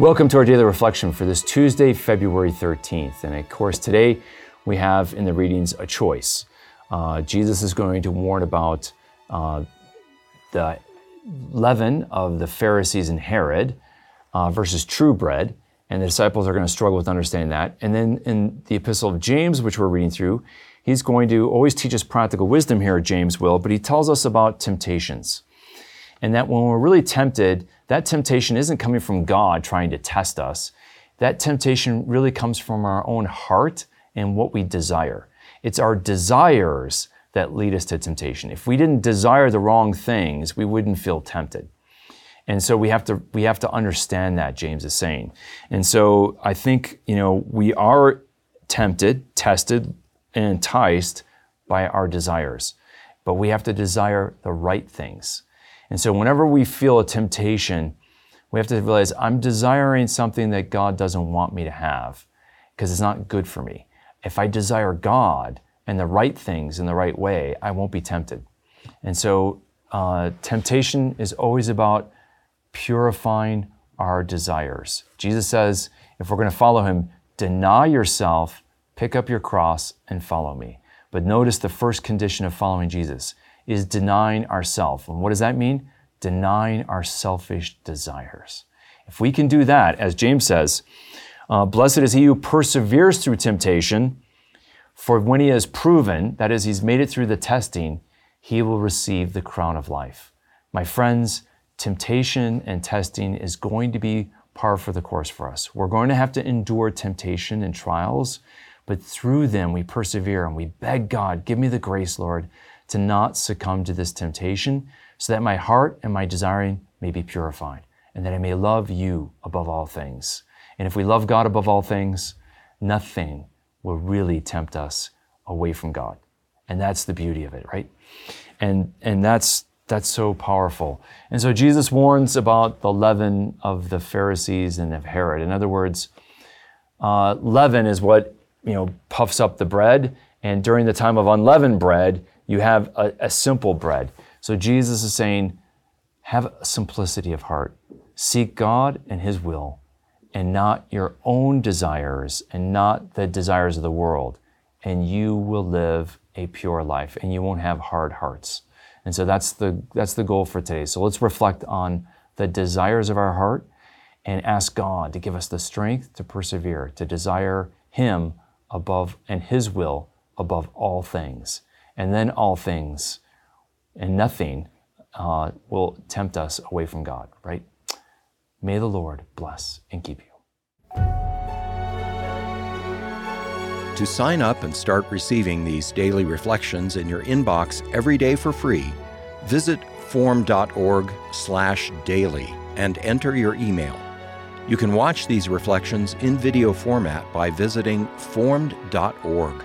Welcome to our daily reflection for this Tuesday, February 13th. And of course, today we have in the readings a choice. Uh, Jesus is going to warn about uh, the leaven of the Pharisees and Herod uh, versus true bread. And the disciples are going to struggle with understanding that. And then in the epistle of James, which we're reading through, he's going to always teach us practical wisdom here, James will, but he tells us about temptations. And that when we're really tempted, that temptation isn't coming from God trying to test us. That temptation really comes from our own heart and what we desire. It's our desires that lead us to temptation. If we didn't desire the wrong things, we wouldn't feel tempted. And so we have to we have to understand that James is saying. And so I think, you know, we are tempted, tested, and enticed by our desires. But we have to desire the right things. And so whenever we feel a temptation, we have to realize I'm desiring something that God doesn't want me to have because it's not good for me. If I desire God and the right things in the right way, I won't be tempted. And so uh, temptation is always about purifying our desires. Jesus says, if we're going to follow him, deny yourself, pick up your cross, and follow me. But notice the first condition of following Jesus is denying ourselves. And what does that mean? Denying our selfish desires. If we can do that, as James says, uh, blessed is he who perseveres through temptation, for when he has proven, that is, he's made it through the testing, he will receive the crown of life. My friends, temptation and testing is going to be par for the course for us. We're going to have to endure temptation and trials, but through them we persevere and we beg God, give me the grace, Lord, to not succumb to this temptation, so that my heart and my desiring may be purified, and that I may love you above all things. And if we love God above all things, nothing will really tempt us away from God. And that's the beauty of it, right? And and that's that's so powerful. And so Jesus warns about the leaven of the Pharisees and of Herod. In other words, uh, leaven is what you know puffs up the bread, and during the time of unleavened bread, you have a, a simple bread. So Jesus is saying, have simplicity of heart. Seek God and His will, and not your own desires and not the desires of the world. And you will live a pure life and you won't have hard hearts. And so that's the, that's the goal for today. So let's reflect on the desires of our heart and ask God to give us the strength to persevere, to desire Him above and His will above all things and then all things and nothing uh, will tempt us away from God, right? May the Lord bless and keep you. To sign up and start receiving these daily reflections in your inbox every day for free, visit formed.org/daily and enter your email. You can watch these reflections in video format by visiting formed.org.